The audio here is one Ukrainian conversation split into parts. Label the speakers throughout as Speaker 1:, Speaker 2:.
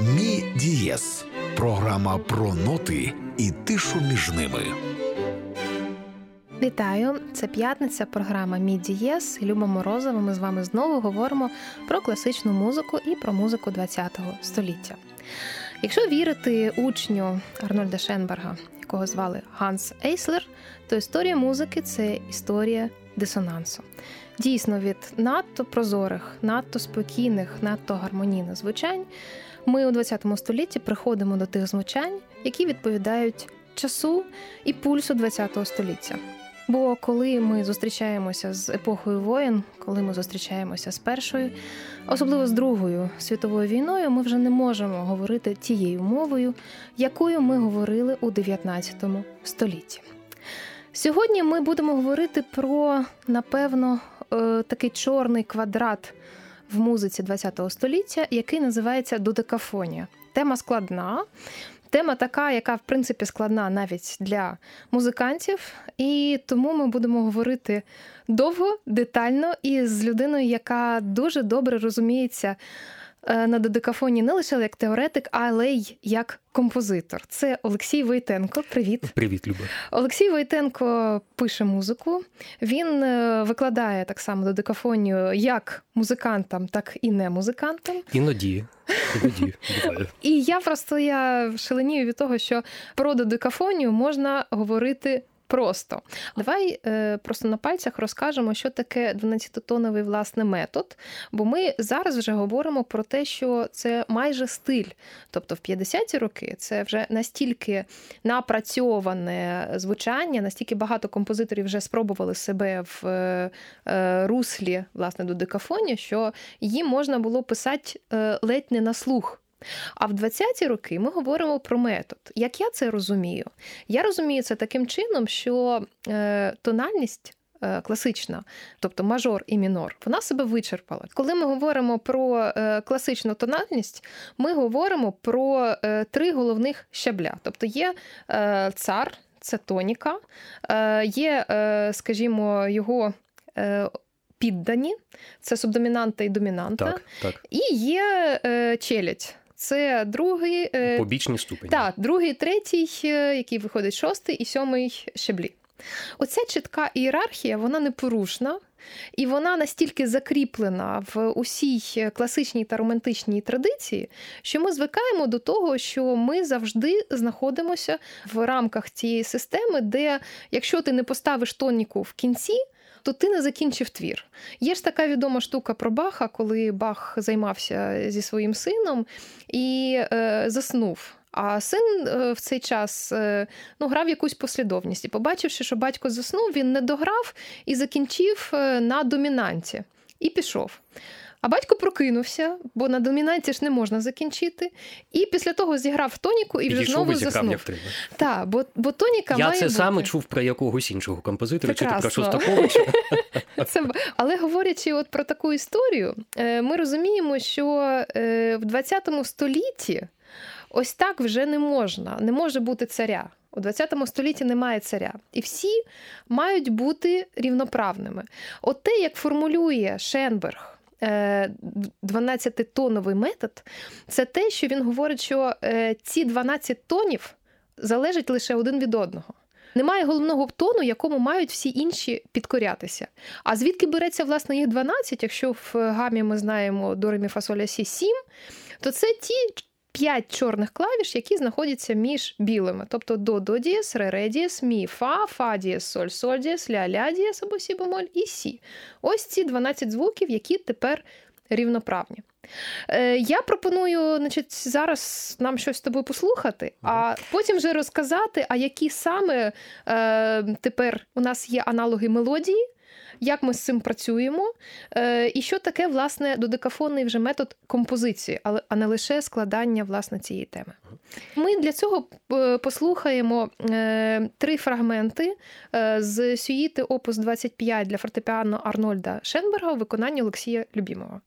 Speaker 1: Мі дієс програма про ноти і тишу між ними.
Speaker 2: Вітаю! Це п'ятниця, програма Мі Дієс. Люба Морозова. Ми з вами знову говоримо про класичну музику і про музику ХХ століття. Якщо вірити учню Арнольда Шенберга, якого звали Ганс Ейслер, то історія музики це історія дисонансу. Дійсно, від надто прозорих, надто спокійних, надто гармонійних звучань ми у ХХ столітті приходимо до тих звучань, які відповідають часу і пульсу ХХ століття. Бо коли ми зустрічаємося з епохою воєн, коли ми зустрічаємося з першою, особливо з Другою світовою війною, ми вже не можемо говорити тією мовою, якою ми говорили у 19 столітті. Сьогодні ми будемо говорити про, напевно, е, такий чорний квадрат в музиці ХХ століття, який називається додекафонія. Тема складна. Тема така, яка в принципі складна навіть для музикантів, і тому ми будемо говорити довго, детально і з людиною, яка дуже добре розуміється на додекафоні не лише як теоретик, але й як композитор. Це Олексій Войтенко. Привіт,
Speaker 3: привіт, Люба.
Speaker 2: Олексій Войтенко пише музику. Він е, викладає так само додекафонію як музикантам, так і не музикантам.
Speaker 3: Іноді. Іноді
Speaker 2: І я просто я шаленію від того, що про додекафонію можна говорити просто. Давай е, просто на пальцях розкажемо, що таке 12-тоновий власне метод. Бо ми зараз вже говоримо про те, що це майже стиль. Тобто в 50-ті роки це вже настільки напрацьоване звучання, настільки багато композиторів вже спробували себе в е, руслі власне до декафоні, що їм можна було писати е, ледь не на слух. А в 20-ті роки ми говоримо про метод. Як я це розумію? Я розумію це таким чином, що е, тональність. Е, класична, тобто мажор і мінор, вона себе вичерпала. Коли ми говоримо про е, класичну тональність, ми говоримо про три головних щабля. Тобто є цар, це тоніка, є, скажімо, його піддані, це субдомінанта і домінанта,
Speaker 3: так, так.
Speaker 2: і є челядь. Це другий
Speaker 3: е, побічні ступені.
Speaker 2: Так, другий, третій, е, який виходить шостий і сьомий щеблі. Оця чітка ієрархія, вона непорушна. І вона настільки закріплена в усій класичній та романтичній традиції, що ми звикаємо до того, що ми завжди знаходимося в рамках цієї системи, де якщо ти не поставиш тоніку в кінці, то ти не закінчив твір. Є ж така відома штука про Баха, коли Бах займався зі своїм сином і е, заснув. А син е, в цей час е, ну, грав якусь послідовність. І побачивши, що батько заснув, він не дограв і закінчив е, на домінанті і пішов. А батько прокинувся, бо на домінанті ж не можна закінчити. І після того зіграв тоніку і вже
Speaker 3: Підійшов
Speaker 2: знову
Speaker 3: і
Speaker 2: заснув. Так, бо бо тоніка
Speaker 3: Я
Speaker 2: має
Speaker 3: це
Speaker 2: бути.
Speaker 3: саме чув про якогось іншого композитора,
Speaker 2: Прекрасно.
Speaker 3: чи ти про Шостаковича.
Speaker 2: Це, але говорячи от про таку історію, е, ми розуміємо, що е, в 20 столітті ось так вже не можна, не може бути царя. У 20 столітті немає царя, і всі мають бути рівноправними. От те, як формулює Шенберг. 12-тоновий е, метод це те, що він говорить, що ці 12 тонів залежать лише один від одного. Немає головного тону, якому мають всі інші підкорятися. А звідки береться, власне, їх 12, якщо в гамі ми знаємо до ре мі фа соль ля сі 7, то це ті п'ять чорних клавіш, які знаходяться між білими. Тобто до до дієс, ре, ре дієс, мі, фа, фа дієс, соль, соль дієс, ля, ля дієс або сі бемоль і сі. Ось ці 12 звуків, які тепер рівноправні. Е, я пропоную значить, зараз нам щось з тобою послухати, а потім вже розказати, а які саме е, тепер у нас є аналоги мелодії, як ми з цим працюємо, е, і що таке власне додекафонний вже метод композиції, а не лише складання власне цієї теми. Ми для цього послухаємо три фрагменти з сюїти опус 25 для фортепіано Арнольда Шенберга у виконанні Олексія Любімова.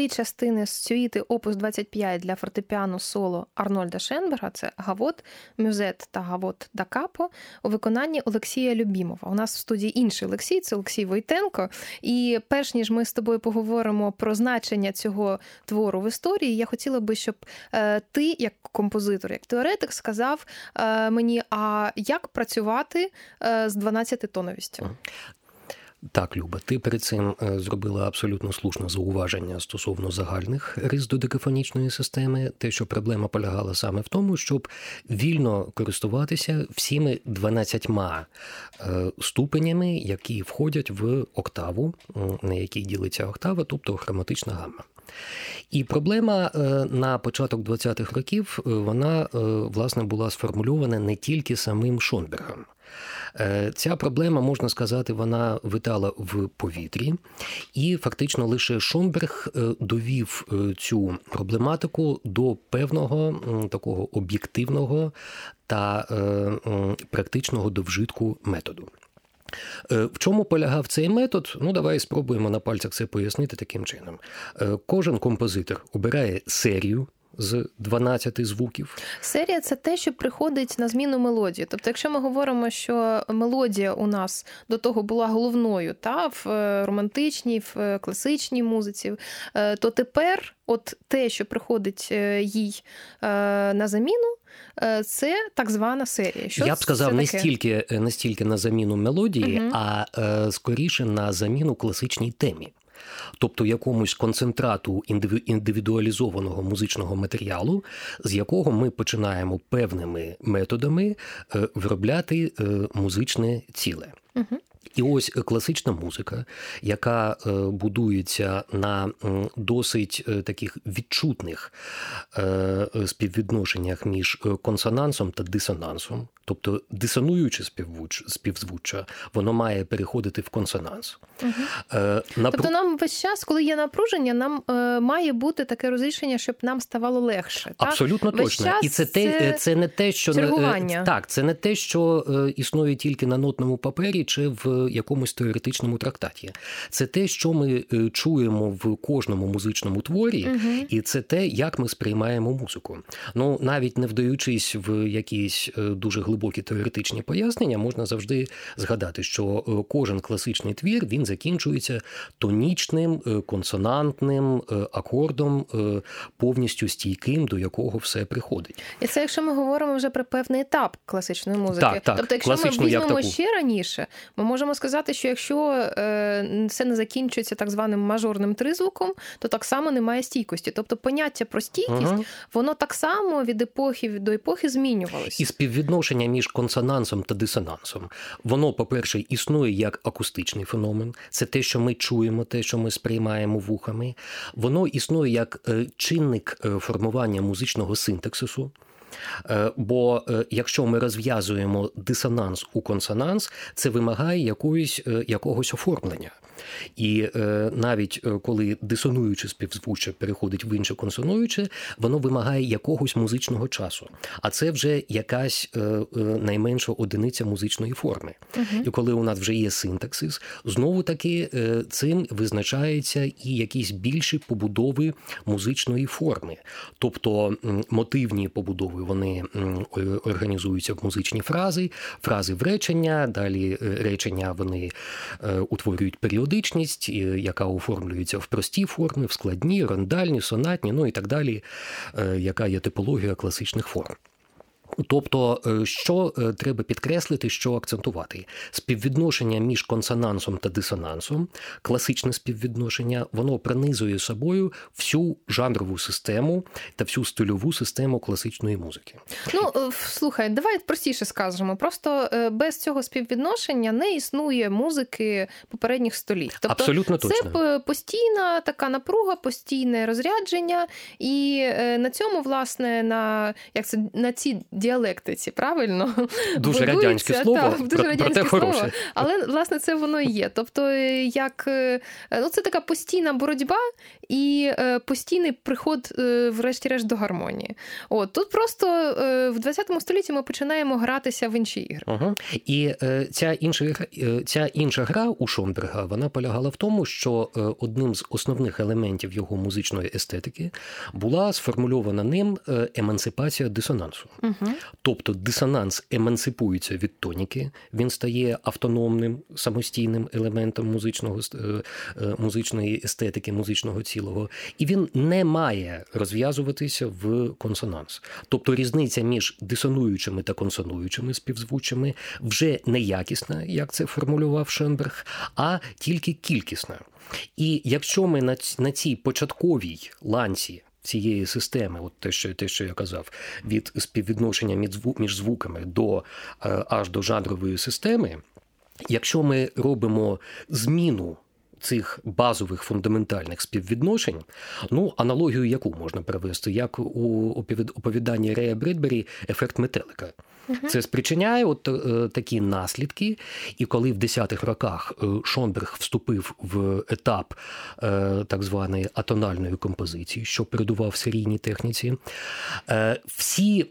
Speaker 2: Три частини з сюїти опус 25 для фортепіано соло Арнольда Шенберга. Це Гавот, Мюзет та Гавот да Капо у виконанні Олексія Любімова. У нас в студії інший Олексій, це Олексій Войтенко. І перш ніж ми з тобою поговоримо про значення цього твору в історії, я хотіла би, щоб е, ти, як композитор, як теоретик, сказав е, мені, а як працювати е, з 12-тоновістю?
Speaker 3: Так, Люба, ти перед цим е, зробила абсолютно слушне зауваження стосовно загальних рис додекафонічної системи. Те, що проблема полягала саме в тому, щоб вільно користуватися всіми 12 е, ступенями, які входять в октаву, на якій ділиться октава, тобто хроматична гамма. І проблема е, на початок 20-х років вона власне була сформульована не тільки самим Шонбергом. Е, ця проблема, можна сказати, вона витала в повітрі, і фактично лише Шонберг е, довів е, цю проблематику до певного такого об'єктивного та практичного довжитку методу. В чому полягав цей метод? Ну, давай спробуємо на пальцях це пояснити таким чином. Кожен композитор обирає серію з 12 звуків.
Speaker 2: Серія це те, що приходить на зміну мелодії. Тобто, якщо ми говоримо, що мелодія у нас до того була головною, та в е, романтичній, в е, класичній музиці, е, то тепер, от те, що приходить їй на заміну. Це так звана серія. Що
Speaker 3: Я б сказав не стільки не стільки на заміну мелодії, угу. а скоріше на заміну класичній темі тобто якомусь концентрату індивідуалізованого музичного матеріалу, з якого ми починаємо певними методами е, виробляти е, музичне ціле. Угу. І ось класична музика, яка е, будується на досить таких відчутних співвідношеннях між консонансом та дисонансом. Тобто дисонуюче співзвуччя, воно має переходити в консонанс.
Speaker 2: Угу. Е, напр... Тобто нам весь час, коли є напруження, нам е, має бути таке розрішення, щоб нам ставало легше.
Speaker 3: Абсолютно
Speaker 2: так?
Speaker 3: точно. І це те, це, не те, що
Speaker 2: чергування.
Speaker 3: так, це не те, що е, існує тільки на нотному папері чи в якомусь теоретичному трактаті. Це те, що ми е, чуємо в кожному музичному творі, угу. і це те, як ми сприймаємо музику. Ну навіть не вдаючись в якісь е, дуже глибокі теоретичні пояснення, можна завжди згадати, що е, кожен класичний твір він закінчується тонічним, консонантним акордом, повністю стійким, до якого все приходить.
Speaker 2: І це якщо ми говоримо вже про певний етап класичної музики.
Speaker 3: Так, так,
Speaker 2: тобто, якщо ми візьмемо ще раніше, ми можемо сказати, що якщо це не закінчується так званим мажорним тризвуком, то так само немає стійкості. Тобто поняття про стійкість, угу. воно так само від епохи до епохи змінювалося.
Speaker 3: І співвідношення між консонансом та дисонансом. Воно, по-перше, існує як акустичний феномен, це те, що ми чуємо, те, що ми сприймаємо вухами. Воно існує як е, чинник е, формування музичного синтаксису. Е, бо якщо ми розв'язуємо дисонанс у консонанс, це вимагає якоїсь, якогось оформлення. І е, навіть е, коли дисонуюче співзвуччя переходить в інше консонуюче, воно вимагає якогось музичного часу. А це вже якась е, найменша одиниця музичної форми. uh І коли у нас вже є синтаксис, знову таки цим визначаються і якісь більші побудови музичної форми. Тобто мотивні побудови вони організуються в музичні фрази, фрази в речення, далі речення вони утворюють період періодичність, яка оформлюється в прості форми, в складні, рандальні, сонатні, ну і так далі, е, яка є типологія класичних форм. Тобто, е, що е, треба підкреслити, що акцентувати? Співвідношення між консонансом та дисонансом, класичне співвідношення, воно пронизує собою всю жанрову систему та всю стильову систему класичної музики.
Speaker 2: Ну е, слухай, давай простіше скажемо. Просто без цього співвідношення не існує музики попередніх століть. Тобто,
Speaker 3: Абсолютно точно.
Speaker 2: це постійна така напруга, постійне розрядження, і на цьому, власне, на як це на ці діалектиці, правильно?
Speaker 3: Дуже радянське слово,
Speaker 2: та, дуже
Speaker 3: про,
Speaker 2: радянське
Speaker 3: проте
Speaker 2: слово,
Speaker 3: хороше.
Speaker 2: Але власне це воно і є. Тобто, як ну, це така постійна боротьба і постійний приход, врешті-решт, до гармонії. От тут просто в 20 столітті ми починаємо гратися в інші ігри.
Speaker 3: Угу. І ця інша ця інша гра у Шомберга вона полягала в тому, що одним з основних елементів його музичної естетики була сформульована ним емансипація дисонансу. Угу. Тобто дисонанс емансипується від тоніки, він стає автономним самостійним елементом музичного музичної естетики, музичного цілого, і він не має розв'язуватися в консонанс. Тобто різниця між дисонуючими та консонуючими співзвучами вже не якісна, як це формулював Шенберг, а тільки кількісна. І якщо ми на цій початковій ланці цієї системи, от те, що те, що я казав, від співвідношення між звуками до е, аж до жанрової системи, якщо ми робимо зміну. Цих базових фундаментальних співвідношень, ну аналогію яку можна привести, як у оповіданні Рея Бредбері ефект метелика. Це спричиняє от е, такі наслідки. І коли в 10-х роках е, Шонберг вступив в етап е, так званої атональної композиції, що передував серійній техніці, всі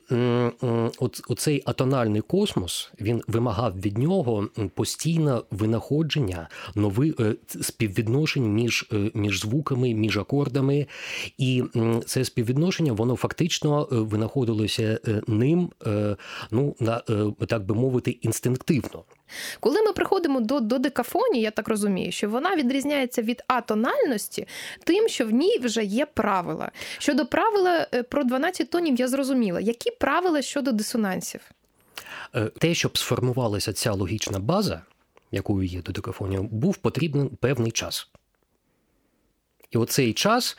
Speaker 3: оцей атональний космос він вимагав від нього постійно винаходження нових співвідношень між, між звуками, між акордами. І це співвідношення, воно фактично винаходилося ним. Ну, на е, так би мовити, інстинктивно.
Speaker 2: Коли ми приходимо до до декафонії, я так розумію, що вона відрізняється від атональності тим, що в ній вже є правила. Щодо правила е, про 12 тонів, я зрозуміла. Які правила щодо дисонансів?
Speaker 3: Е, те, щоб сформувалася ця логічна база, якою є до декафонії, був потрібен певний час. І оцей час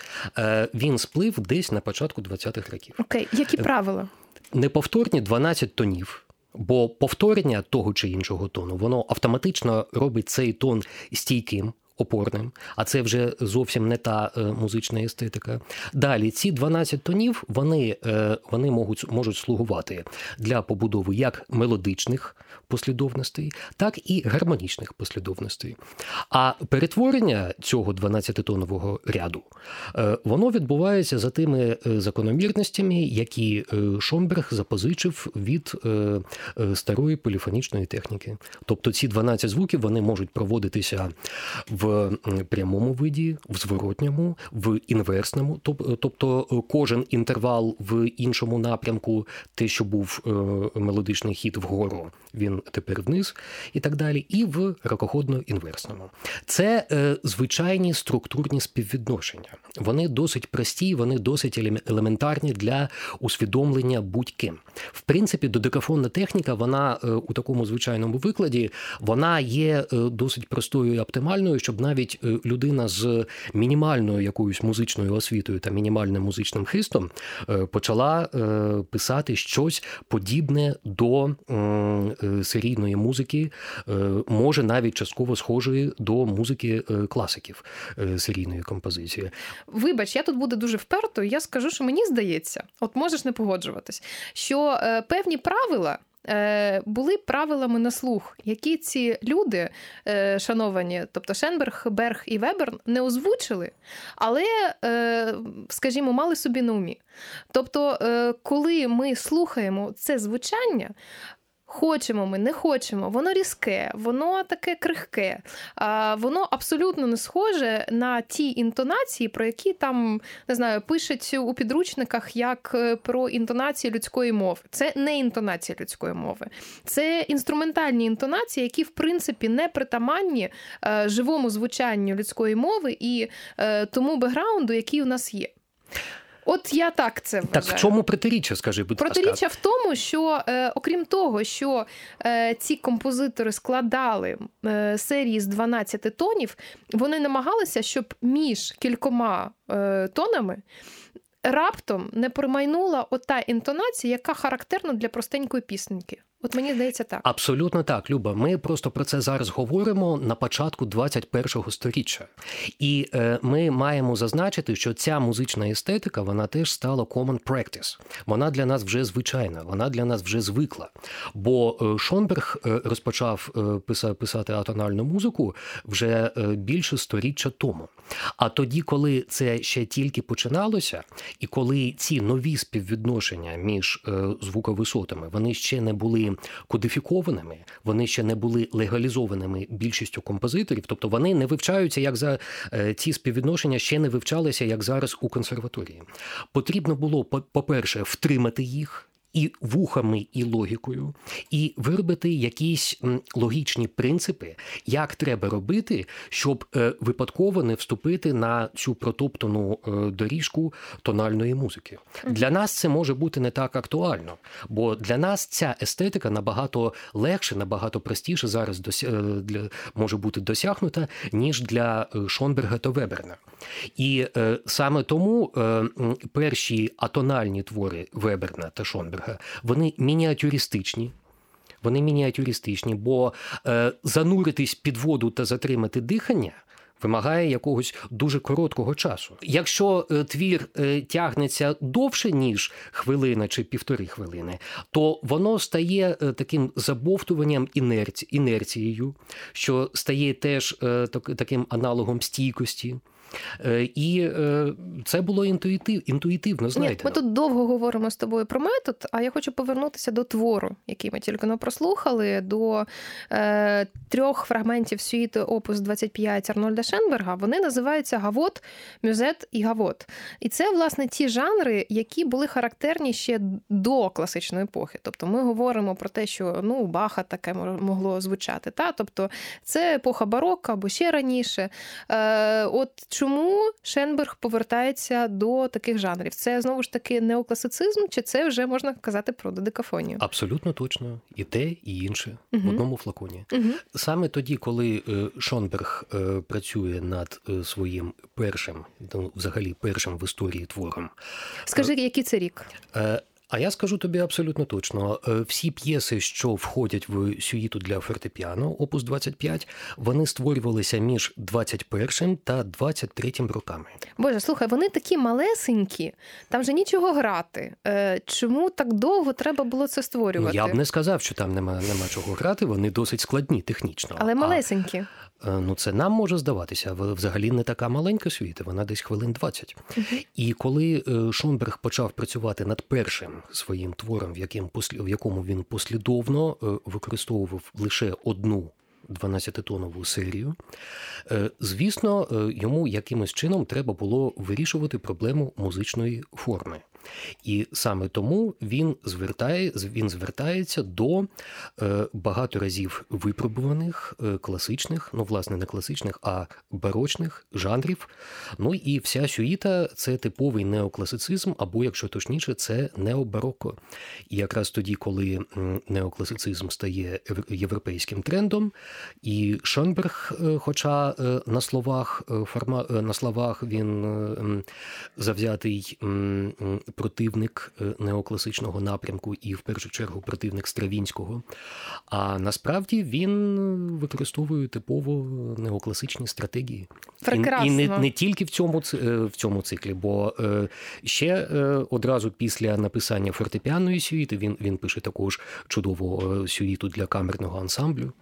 Speaker 3: він сплив десь на початку 20-х років.
Speaker 2: Окей, які правила?
Speaker 3: Неповторні 12 тонів. Бо повторення того чи іншого тону, воно автоматично робить цей тон стійким, опорним, а це вже зовсім не та е, музична естетика. Далі ці 12 тонів вони е, вони можуть можуть слугувати для побудови як мелодичних послідовностей, так і гармонічних послідовностей. А перетворення цього 12-тонового ряду е, воно відбувається за тими закономірностями, які Шомберг запозичив від старої поліфонічної техніки. Тобто ці 12 звуків вони можуть проводитися в прямому виді, в зворотньому, в інверсному, тобто е, кожен інтервал в іншому напрямку, те, що був е, мелодичний хід вгору, він тепер вниз, і так далі, і в ракоходно-інверсному. Це е, звичайні структурні співвідношення. Вони досить прості, вони досить елементарні для усвідомлення будь-ким. В принципі, додекафонна техніка, вона у такому звичайному викладі, вона є досить простою і оптимальною, щоб навіть е, людина з мінімальною якоюсь музичною освітою та мінімальним музичним хистом е, почала е, писати щось подібне до серійної музики, може навіть частково схожої до музики класиків серійної композиції.
Speaker 2: Вибач, я тут буду дуже вперто. Я скажу, що мені здається, от можеш не погоджуватись, що певні правила. Е, були правилами на слух, які ці люди, е, шановані, тобто Шенберг, Берг і Веберн, не озвучили, але, е, скажімо, мали собі на умі. Тобто, коли ми слухаємо це звучання, Хочемо ми, не хочемо, воно різке, воно таке крихке, воно абсолютно не схоже на ті інтонації, про які там не знаю, пишуть у підручниках як е, про інтонації людської мови. Це не інтонація людської мови, це інструментальні інтонації, які в принципі не притаманні е, живому звучанню людської мови і е, тому бекграунду, який у нас є. От я так це вважаю.
Speaker 3: Так в чому протиріччя, скажи, будь
Speaker 2: ласка? Протиріччя в тому, що е, окрім того, що е, ці композитори складали е, серії з 12 тонів, вони намагалися, щоб між кількома е, тонами. Раптом не промайнула ота інтонація, яка характерна для простенької пісеньки. От мені здається, так
Speaker 3: абсолютно так, Люба. Ми просто про це зараз говоримо на початку 21-го сторіччя, і е, ми маємо зазначити, що ця музична естетика вона теж стала common practice. Вона для нас вже звичайна, вона для нас вже звикла. Бо е, Шонберг е, розпочав е, писати атональну музику вже більше сторіччя тому. А тоді, коли це ще тільки починалося, і коли ці нові співвідношення між звуковисотами вони ще не були кодифікованими, вони ще не були легалізованими більшістю композиторів, тобто вони не вивчаються як за е, ці співвідношення ще не вивчалися як зараз у консерваторії. Потрібно було по перше втримати їх і вухами, і логікою, і виробити якісь логічні принципи, як треба робити, щоб е, випадково не вступити на цю протоптану е, доріжку тональної музики. Для нас це може бути не так актуально, бо для нас ця естетика набагато легше, набагато простіше зараз. Е, для може бути досягнута ніж для Шонберга та Веберна. І саме тому перші атональні твори Веберна та Шонберга вони мініатюристичні. Вони мініатюристичні, бо е, зануритись під воду та затримати дихання. Вимагає якогось дуже короткого часу. Якщо е, твір е, тягнеться довше ніж хвилина чи півтори хвилини, то воно стає таким забовтуванням інерці, інерцією, що стає теж таким аналогом стійкості. Е, і е, це було інтуїтив, інтуїтивно. знаєте. Ні,
Speaker 2: Ми тут довго говоримо з тобою про метод, а я хочу повернутися до твору, який ми тільки не прослухали, до е, трьох фрагментів світу опус 25 Арнольда Шенберга. Вони називаються Гавот, Мюзет і Гавот. І це, власне, ті жанри, які були характерні ще до класичної епохи. Тобто ми говоримо про те, що ну, Баха таке могло звучати. Та? Тобто це епоха барока або ще раніше. Е, От Чому Шенберг повертається до таких жанрів? Це знову ж таки неокласицизм, чи це вже можна казати про додекафонію?
Speaker 3: Абсолютно точно, і те, і інше угу. в одному флаконі. Угу. Саме тоді, коли е, Шонберг е, працює над е, своїм першим, ну, взагалі першим в історії твором,
Speaker 2: скажи, який це рік?
Speaker 3: А я скажу тобі абсолютно точно: е, всі п'єси, що входять в сюїту для фортепіано, опус 25, вони створювалися між 21 та 23 роками.
Speaker 2: Боже, слухай, вони такі малесенькі, там же нічого грати. Е, чому так довго треба було це створювати?
Speaker 3: Ну, я б не сказав, що там нема, нема чого грати. Вони досить складні технічно,
Speaker 2: але малесенькі.
Speaker 3: Е, ну це нам може здаватися, взагалі не така маленька світа, вона десь хвилин 20. Uh-huh. І коли е, Шонберг почав працювати над першим своїм твором, в яким в якому він послідовно е, використовував лише одну 12-тонову серію, звісно, йому якимось чином треба було вирішувати проблему музичної форми. І саме тому він звертає, він звертається до е, багато разів випробуваних е, класичних, ну, власне, не класичних, а барочних жанрів. Ну і вся сюїта це типовий неокласицизм, або, якщо точніше, це необароко. І якраз тоді, коли неокласицизм стає європейським трендом, і Шонберг, е, хоча на словах на словах він завзятий противник е, неокласичного напрямку і, в першу чергу, противник Стравінського. А насправді він використовує типово неокласичні стратегії.
Speaker 2: Прекрасно.
Speaker 3: І, і не не тільки в цьому е, в цьому циклі, бо е, ще одразу після написання фортепіаної сюїти він він пише також чудову сюїту для камерного ансамблю.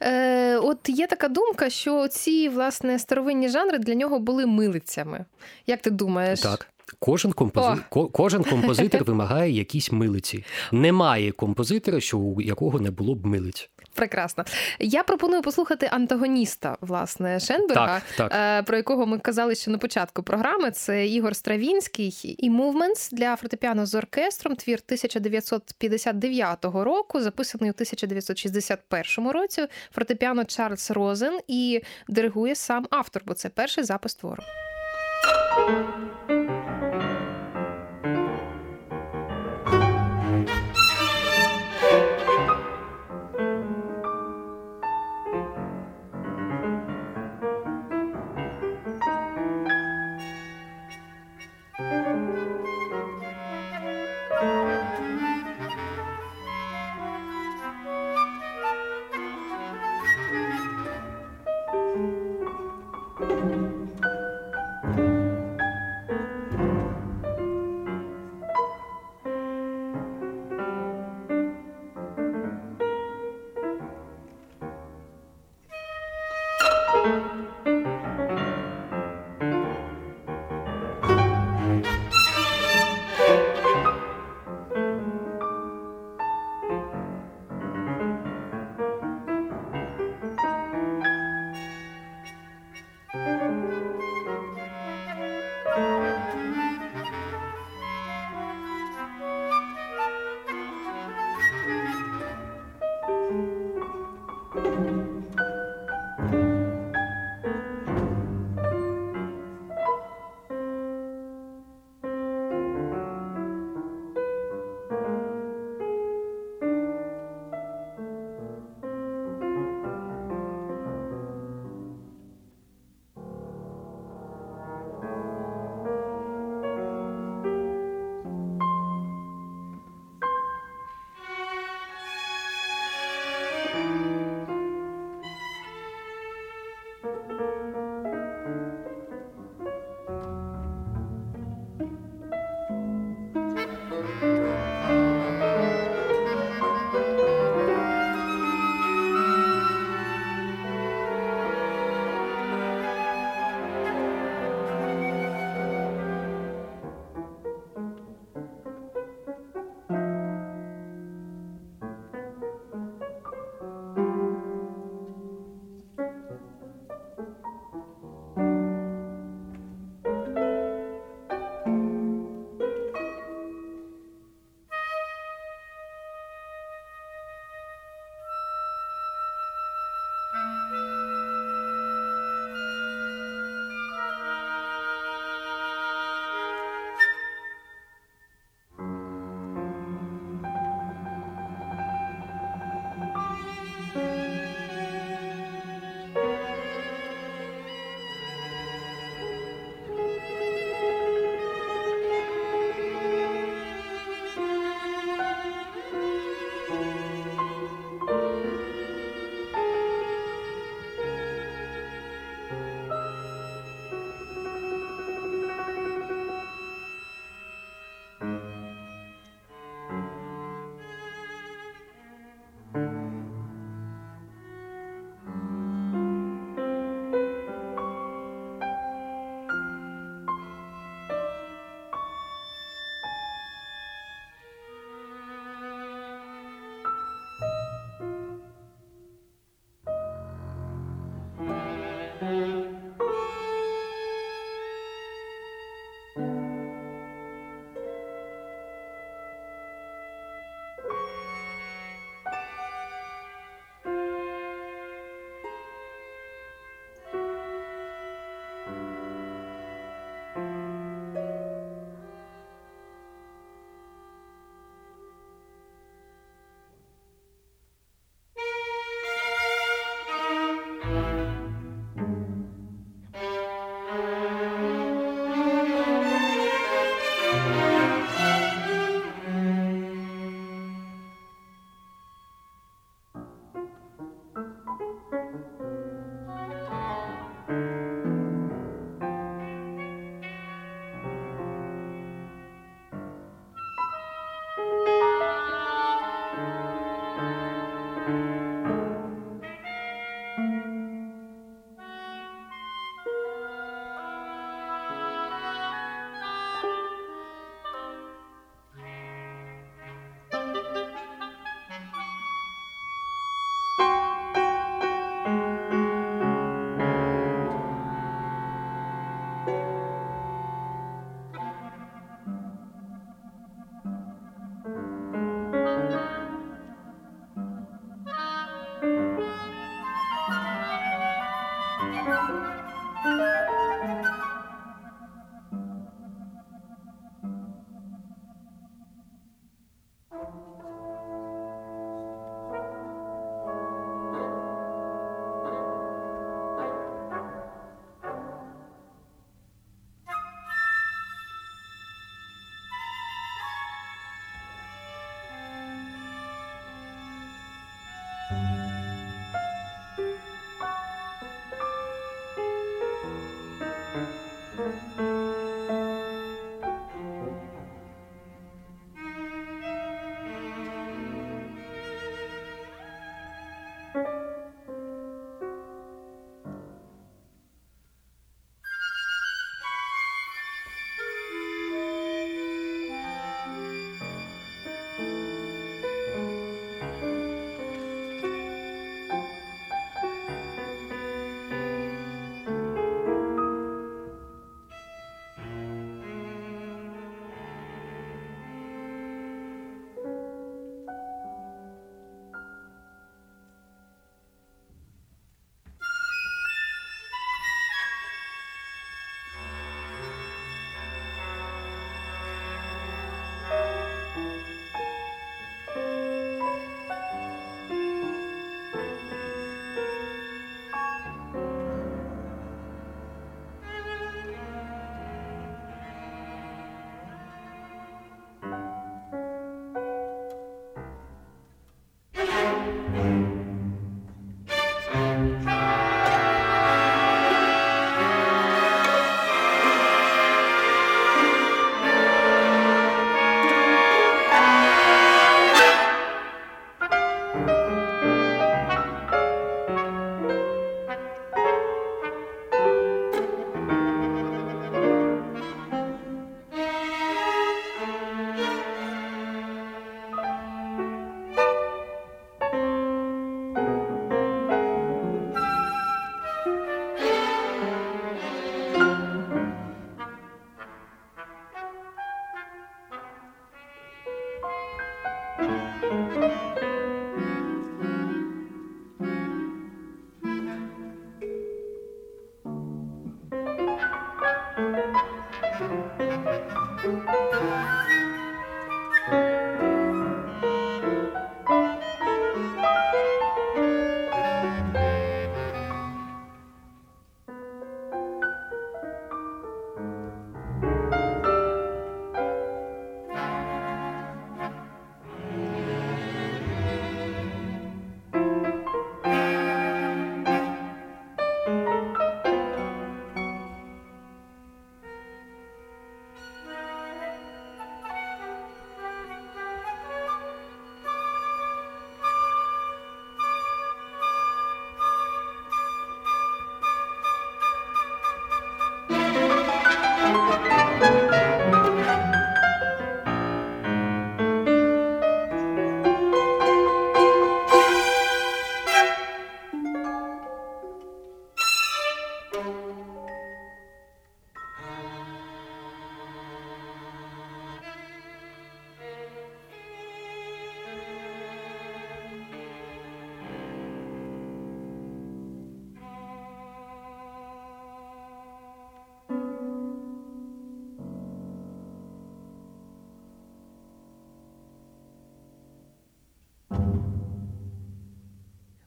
Speaker 2: Е, От є така думка, що ці власне старовинні жанри для нього були милицями. Як ти думаєш?
Speaker 3: Так. Кожен компози... кожен композитор вимагає якісь милиці. Немає композитора, що у якого не було б милиць.
Speaker 2: Прекрасно. Я пропоную послухати антагоніста власне Шенберга, так, так. Е, про якого ми казали ще на початку програми. Це Ігор Стравінський і Movements для фортепіано з оркестром. Твір 1959 року, записаний у 1961 році. Фортепіано Чарльз Розен і диригує сам автор, бо це перший запис твору.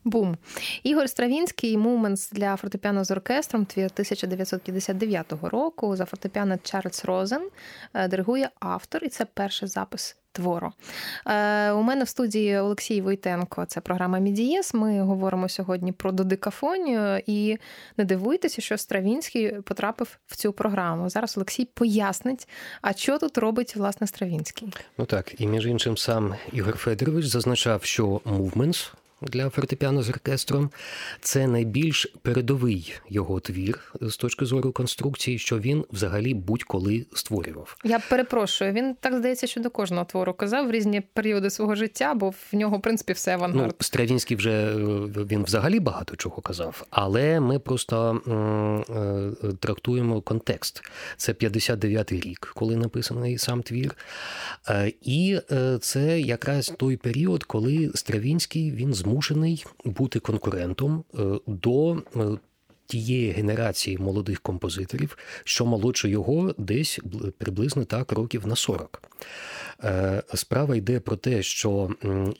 Speaker 2: Бум. Ігор Стравінський Муменс для фортепіано з оркестром 1959 року. За фортепіано Чарльз Розен е, диригує автор, і це перший запис твору. Е, У мене в студії Олексій Войтенко. Це програма Мідієс. Ми говоримо сьогодні про додикафонію. І не дивуйтеся, що Стравінський потрапив в цю програму. Зараз Олексій пояснить, а що тут робить власне Стравінський.
Speaker 3: Ну так, і між іншим сам Ігор Федорович зазначав, що «Movements» для фортепіано з оркестром. Це найбільш передовий його твір з точки зору конструкції, що він взагалі будь-коли створював.
Speaker 2: Я перепрошую. Він так здається, що до кожного твору казав в різні періоди свого життя, бо в нього в принципі все авангард.
Speaker 3: Ну, Стравінський вже він взагалі багато чого казав, але ми просто е, трактуємо контекст. Це 59-й рік, коли написаний сам твір. Е, і е, це якраз той період, коли Стравінський він змогли змушений бути конкурентом е, до е, тієї генерації молодих композиторів, що молодше його десь приблизно так років на 40. Е, справа йде про те, що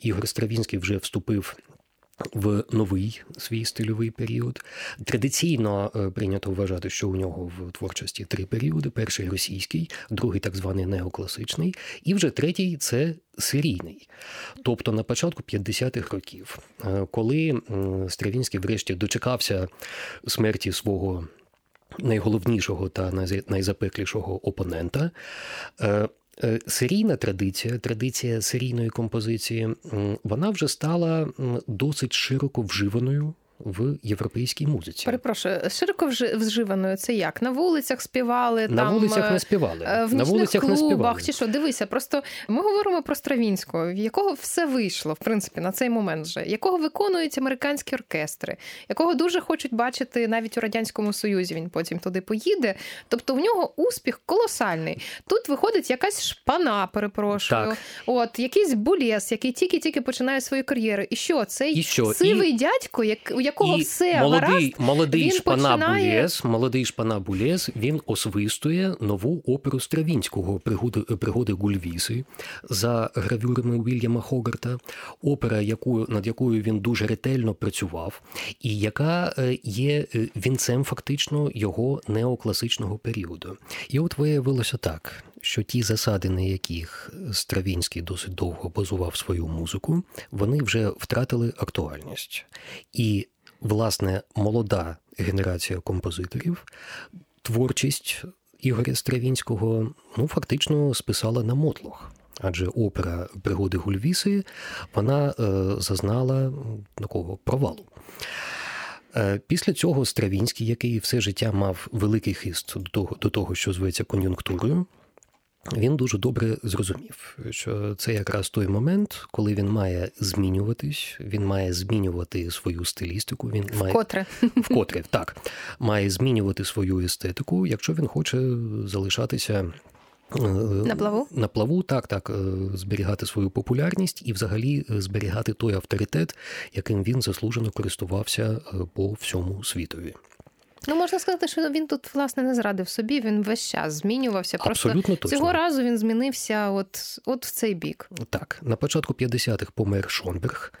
Speaker 3: Ігор Стравінський вже вступив в новий свій стильовий період. Традиційно е, прийнято вважати, що у нього в творчості три періоди: перший російський, другий так званий неокласичний, і вже третій це серійний. Тобто на початку 50-х років, е, коли Стравінський врешті дочекався смерті свого. Найголовнішого та найзапеклішого опонента е, серійна традиція, традиція серійної композиції, вона вже стала досить широко вживаною в європейській музиці.
Speaker 2: Перепрошую, широко вживаною це як? На вулицях співали,
Speaker 3: на
Speaker 2: там,
Speaker 3: вулицях не співали.
Speaker 2: Е, в
Speaker 3: на вулицях
Speaker 2: клубах,
Speaker 3: не співали.
Speaker 2: чи що, дивися, просто ми говоримо про Стравінського, в якого все вийшло, в принципі, на цей момент вже, якого виконують американські оркестри, якого дуже хочуть бачити навіть у Радянському Союзі. Він потім туди поїде. Тобто в нього успіх колосальний. Тут виходить якась шпана, перепрошую.
Speaker 3: Так.
Speaker 2: От якийсь булєс, який тільки-тільки починає свою кар'єру. І що цей І що? сивий І... дядько, як якого і все
Speaker 3: молодий
Speaker 2: гаразд,
Speaker 3: молодий
Speaker 2: він
Speaker 3: шпана
Speaker 2: починає...
Speaker 3: Булєс, молодий шпана Булєс, він освистує нову оперу Стравінського пригоди пригоди Гульвіси за гравюрами Уільяма Хогарта, опера, яку над якою він дуже ретельно працював, і яка е, є е, вінцем фактично його неокласичного періоду. І от виявилося так що ті засади, на яких Стравінський досить довго базував свою музику, вони вже втратили актуальність. І, власне, молода генерація композиторів, творчість Ігоря Стравінського ну, фактично списала на мотлох. Адже опера пригоди Гульвіси вона е, зазнала такого провалу. Е, після цього Стравінський, який все життя мав великий хист до того, до того, що зветься кон'юнктурою, він дуже добре зрозумів, що це якраз той момент, коли він має змінюватись, він має змінювати свою стилістику. Він має
Speaker 2: вкотре
Speaker 3: вкотре так має змінювати свою естетику, якщо він хоче залишатися.
Speaker 2: Е, на плаву
Speaker 3: на плаву, так, так, е, зберігати свою популярність і, взагалі, е, зберігати той авторитет, яким він заслужено користувався по всьому світові.
Speaker 2: Ну, можна сказати, що він тут власне не зрадив собі. Він весь час змінювався.
Speaker 3: Просто Абсолютно точно.
Speaker 2: цього разу він змінився, от от в цей бік.
Speaker 3: Так на початку 50-х помер Шонберг,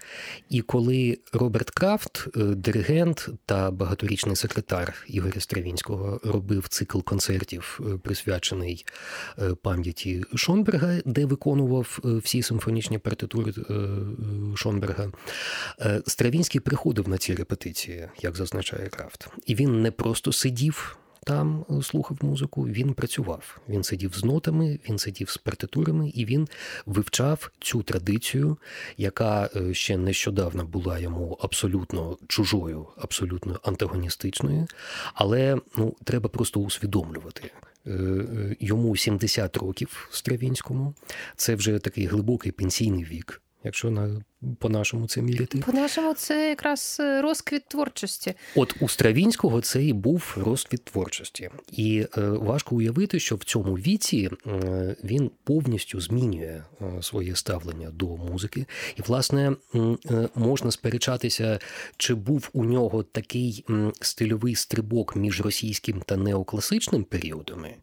Speaker 3: і коли Роберт Крафт, е, диригент та багаторічний секретар Ігоря Стравінського, робив цикл концертів, е, присвячений е, пам'яті Шонберга, де виконував всі симфонічні партитури Шонберга, Стравінський приходив на ці репетиції, як зазначає Крафт, і він не не просто сидів там, е, слухав музику, він працював. Він сидів з нотами, він сидів з партитурами і він вивчав цю традицію, яка е, ще нещодавно була йому абсолютно чужою, абсолютно антагоністичною. Але ну, треба просто усвідомлювати. Е, йому 70 років Стравінському, це вже такий глибокий пенсійний вік якщо на по-нашому це міряти.
Speaker 2: По-нашому це якраз е, розквіт творчості.
Speaker 3: От у Стравінського це і був розквіт творчості, і е, важко уявити, що в цьому віці е, він повністю змінює е, своє ставлення до музики, і власне е, можна сперечатися, чи був у нього такий стильовий стрибок між російським та неокласичним періодами.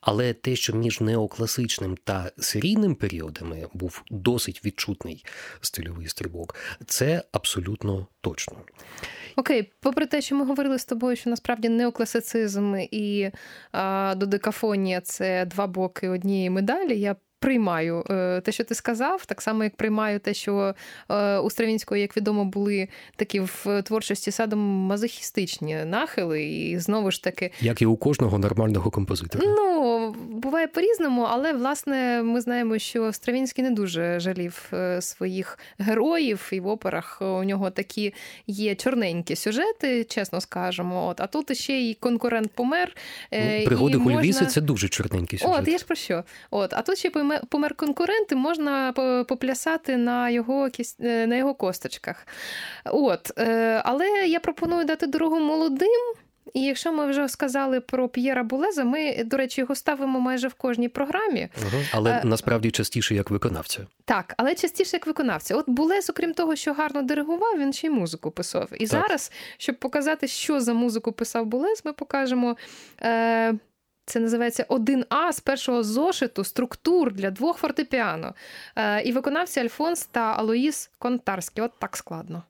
Speaker 3: Але те, що між неокласичним та серійним періодами був досить відчутний стильовий стрибок, це абсолютно точно.
Speaker 2: Окей, попри те, що ми говорили з тобою, що насправді неокласицизм і а, додекафонія це два боки однієї медалі. Я приймаю е, те, що ти сказав, так само як приймаю те, що е, у Стравінського, як відомо, були такі в творчості садом мазохістичні нахили, і знову ж таки,
Speaker 3: як і у кожного нормального композитора.
Speaker 2: Ну буває по-різному, але власне ми знаємо, що Стравінський не дуже жалів е, своїх героїв, і в операх у нього такі є чорненькі сюжети, чесно скажемо. От а тут ще й конкурент помер.
Speaker 3: Ну, пригоди Гульвіси можна... це дуже чорненькі сюжети.
Speaker 2: От я ж про що? От, а тут ще помер конкурент, і можна поплясати на його е, на його косточках. От, е, Але я пропоную дати дорогу молодим. І якщо ми вже сказали про П'єра Булеза, ми, до речі, його ставимо майже в кожній програмі.
Speaker 3: Угу, але а, насправді частіше як виконавця.
Speaker 2: Так, але частіше як виконавця. От Булез, окрім того, що гарно диригував, він ще й музику писав. І так. зараз, щоб показати, що за музику писав Булез, ми покажемо. Е, це називається 1А з першого зошиту структур для двох фортепіано. Е, і виконавці Альфонс та Алоїс Контарський. От так складно.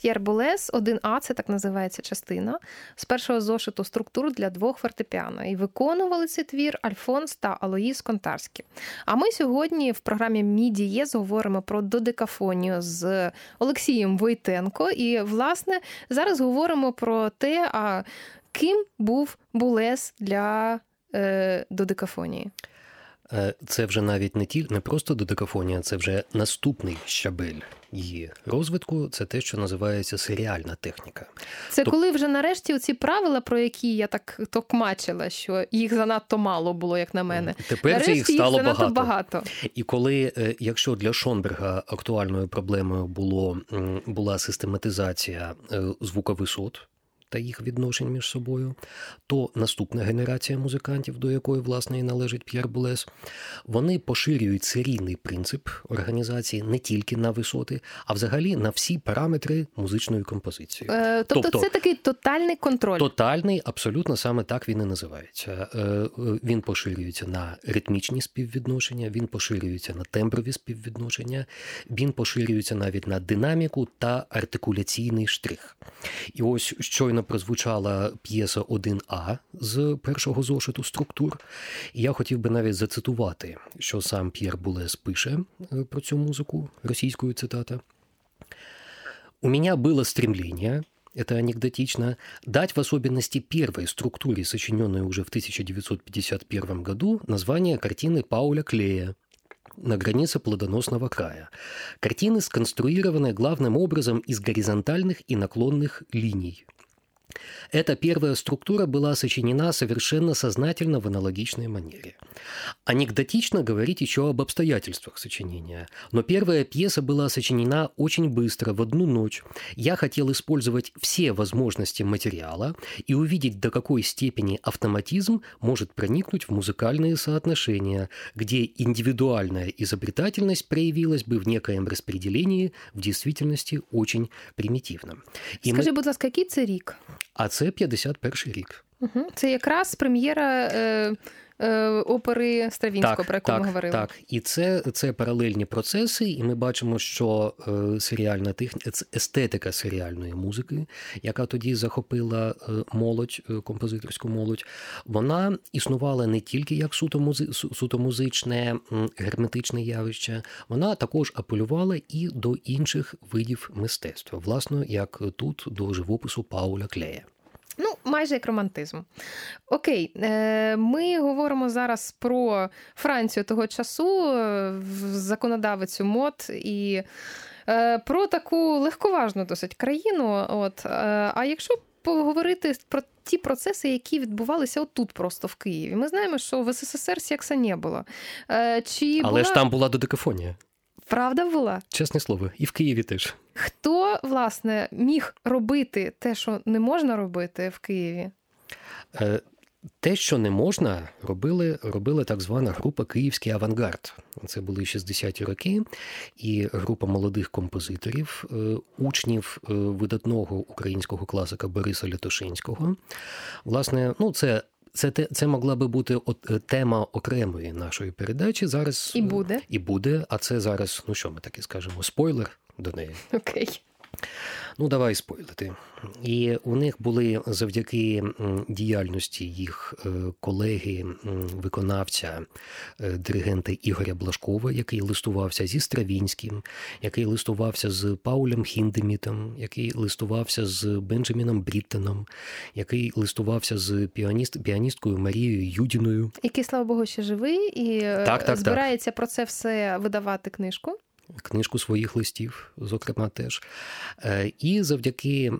Speaker 2: П'єр Болес, 1А, це так називається частина, з першого зошиту структур для двох фортепіано. І виконували цей твір Альфонс та Алоїс Контарські. А ми сьогодні в програмі Мі говоримо про додекафонію з Олексієм Войтенко. І, власне, зараз говоримо про те, а ким був Булес для е, додекафонії.
Speaker 3: Е, це вже навіть не ті не просто додекафонія, це вже наступний щабель її розвитку. Це те, що називається серіальна техніка.
Speaker 2: Це Тоб... коли вже нарешті ці правила, про які я так токмачила, що їх занадто мало було, як на мене.
Speaker 3: Тепер нарешті їх стало
Speaker 2: їх
Speaker 3: багато.
Speaker 2: багато.
Speaker 3: І коли, е, якщо для Шонберга актуальною проблемою було була систематизація звукових звуковисот та їх відношень між собою, то наступна генерація музикантів, до якої власне і належить П'єр Булес, вони поширюють серійний принцип організації не тільки на висоти, а взагалі на всі параметри музичної композиції.
Speaker 2: Е, тобто, тобто це такий тотальний контроль.
Speaker 3: Тотальний, абсолютно саме так він і називається. Е, е, він поширюється на ритмічні співвідношення, він поширюється на темброві співвідношення, він поширюється навіть на динаміку та артикуляційний штрих. І ось щойно щойно прозвучала п'єса 1А з першого зошиту структур. І я хотів би навіть зацитувати, що сам П'єр Булес пише е, про цю музику російською цитата. У меня было стремление, это анекдотично, дать в особенности первой структуре, сочиненной уже в 1951 году, название картины Пауля Клея на границе плодоносного края. Картины, сконструированные главным образом из горизонтальных и наклонных линий – эта первая структура была сочинена совершенно сознательно в аналогичной манере. Анекдотично говорить еще об обстоятельствах сочинения, но первая пьеса была сочинена очень быстро, в одну ночь. Я хотел использовать все возможности материала и увидеть, до какой степени автоматизм может проникнуть в музыкальные соотношения, где индивидуальная изобретательность проявилась бы в некоем распределении, в действительности очень примитивном.
Speaker 2: И Скажи, мы... будь ласка, який?
Speaker 3: А це 51 рік.
Speaker 2: Це якраз прем'єра. Е... Е, опери Стравінського, про яку
Speaker 3: так,
Speaker 2: ми говорили.
Speaker 3: Так, і це це паралельні процеси, і ми бачимо, що е, серіальна техніка, естетика серіальної музики, яка тоді захопила е, молодь, композиторську молодь, вона існувала не тільки як суто, музи, суто музичне, герметичне явище, вона також апелювала і до інших видів мистецтва, власне, як тут до живопису Пауля Клея.
Speaker 2: Майже як романтизм. Окей, е, ми говоримо зараз про Францію того часу, е, законодавицю мод і е, про таку легковажну досить країну. От. А якщо поговорити про ті процеси, які відбувалися отут, просто в Києві, ми знаємо, що в СССР секса не було.
Speaker 3: Чи Але була... ж там була додекафонія.
Speaker 2: Правда була?
Speaker 3: Чесне слово, і в Києві теж.
Speaker 2: Хто, власне, міг робити те, що не можна робити в Києві?
Speaker 3: Е, те, що не можна, робили робила так звана група Київський авангард. Це були 60-ті роки, і група молодих композиторів, е, учнів е, видатного українського класика Бориса Лятошинського. Власне, ну це це це могла би бути от, е, тема окремої нашої передачі. Зараз
Speaker 2: і буде.
Speaker 3: І буде. А це зараз, ну що ми таке скажемо, спойлер до неї.
Speaker 2: Окей.
Speaker 3: Ну, давай спойлити. І у них були завдяки діяльності їх е, колеги, виконавця, е, диригента Ігоря Блашкова, який листувався зі Стравінським, який листувався з Паулем Хіндемітом, який листувався з Бенджаміном Бріттеном, який листувався з піаніст, піаністкою Марією Юдіною.
Speaker 2: Який, слава Богу, ще живий і так, так, збирається так. про це все видавати книжку
Speaker 3: книжку своїх листів, зокрема теж. Е, і завдяки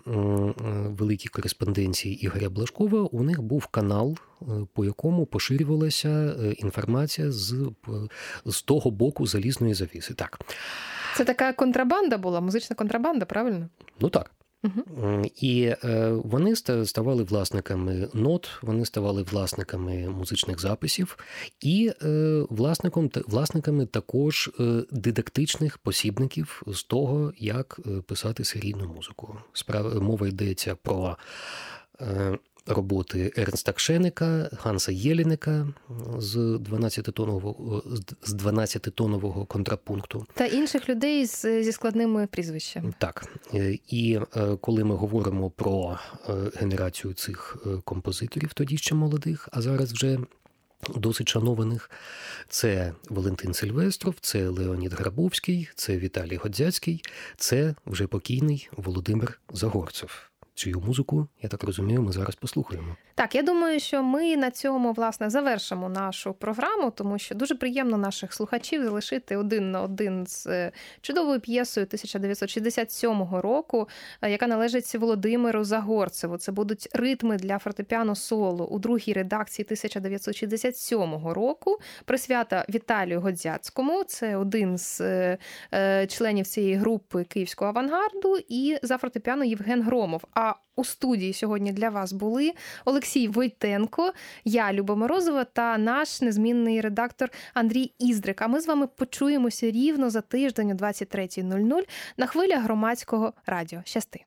Speaker 3: великій кореспонденції Ігоря Блашкова у них був канал, е, по якому поширювалася е, інформація з, з того боку залізної завіси. Так.
Speaker 2: Це така контрабанда була, музична контрабанда, правильно?
Speaker 3: Ну так. Угу. І е, вони ставали власниками нот, вони ставали власниками музичних записів і е, власником власниками також е, дидактичних посібників з того, як писати серійну музику. Мова йдеться про роботи Ернста Кшеника, Ганса Єліника з 12-тонового з 12-тонового контрапункту
Speaker 2: та інших людей з, зі складними прізвищами.
Speaker 3: Так і е, коли ми говоримо про е, генерацію цих е, композиторів, тоді ще молодих, а зараз вже. Досить шанованих це Валентин Сильвестров, це Леонід Грабовський, це Віталій Годзяцький, це вже покійний Володимир Загорцев цю музику, я так розумію, ми зараз послухаємо.
Speaker 2: Так, я думаю, що ми на цьому власне завершимо нашу програму, тому що дуже приємно наших слухачів залишити один на один з е, чудовою п'єсою 1967 року, е, яка належить Володимиру Загорцеву. Це будуть ритми для фортепіано соло у другій редакції 1967 року. Присвята Віталію Годзяцькому. Це один з е, членів цієї групи київського авангарду, і за фортепіано Євген Громов. А у студії сьогодні для вас були Олексій Войтенко, я Люба Морозова та наш незмінний редактор Андрій Іздрик. А ми з вами почуємося рівно за тиждень о 23.00 на хвилях громадського радіо. Щасти.